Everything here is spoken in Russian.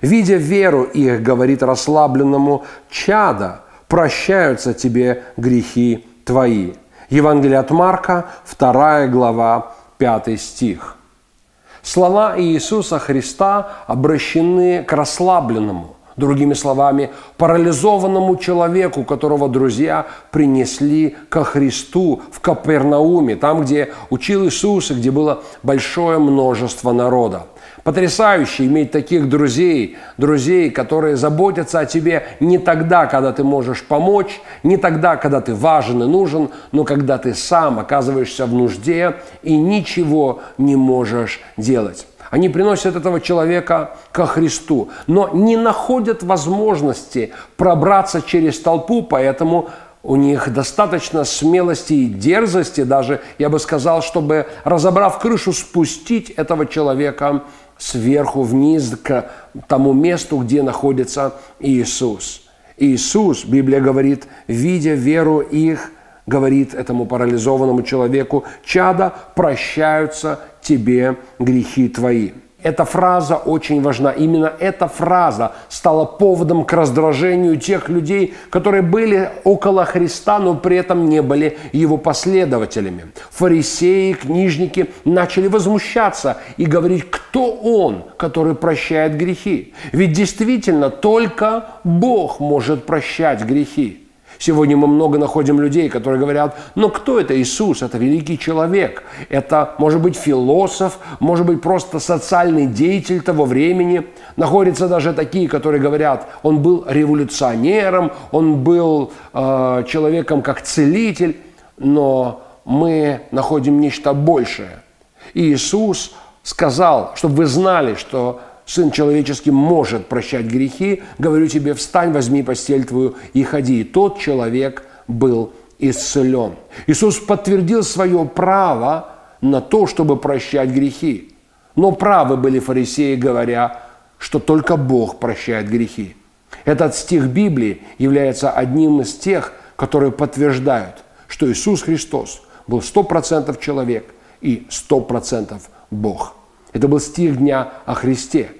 видя веру их, говорит расслабленному «Чада, прощаются тебе грехи твои». Евангелие от Марка, 2 глава, 5 стих. Слова Иисуса Христа обращены к расслабленному, другими словами, парализованному человеку, которого друзья принесли ко Христу в Капернауме, там, где учил Иисус и где было большое множество народа. Потрясающе иметь таких друзей, друзей, которые заботятся о тебе не тогда, когда ты можешь помочь, не тогда, когда ты важен и нужен, но когда ты сам оказываешься в нужде и ничего не можешь делать. Они приносят этого человека ко Христу, но не находят возможности пробраться через толпу, поэтому у них достаточно смелости и дерзости даже, я бы сказал, чтобы, разобрав крышу, спустить этого человека сверху вниз к тому месту, где находится Иисус. Иисус, Библия говорит, видя веру их, говорит этому парализованному человеку, «Чада, прощаются тебе грехи твои». Эта фраза очень важна. Именно эта фраза стала поводом к раздражению тех людей, которые были около Христа, но при этом не были его последователями. Фарисеи, книжники начали возмущаться и говорить, кто он, который прощает грехи. Ведь действительно только Бог может прощать грехи. Сегодня мы много находим людей, которые говорят, но кто это Иисус? Это великий человек. Это может быть философ, может быть просто социальный деятель того времени. Находятся даже такие, которые говорят, он был революционером, он был э, человеком как целитель. Но мы находим нечто большее. И Иисус сказал, чтобы вы знали, что Сын человеческий может прощать грехи, говорю тебе, встань, возьми постель твою и ходи. И тот человек был исцелен. Иисус подтвердил свое право на то, чтобы прощать грехи. Но правы были фарисеи, говоря, что только Бог прощает грехи. Этот стих Библии является одним из тех, которые подтверждают, что Иисус Христос был сто процентов человек и сто процентов Бог. Это был стих дня о Христе –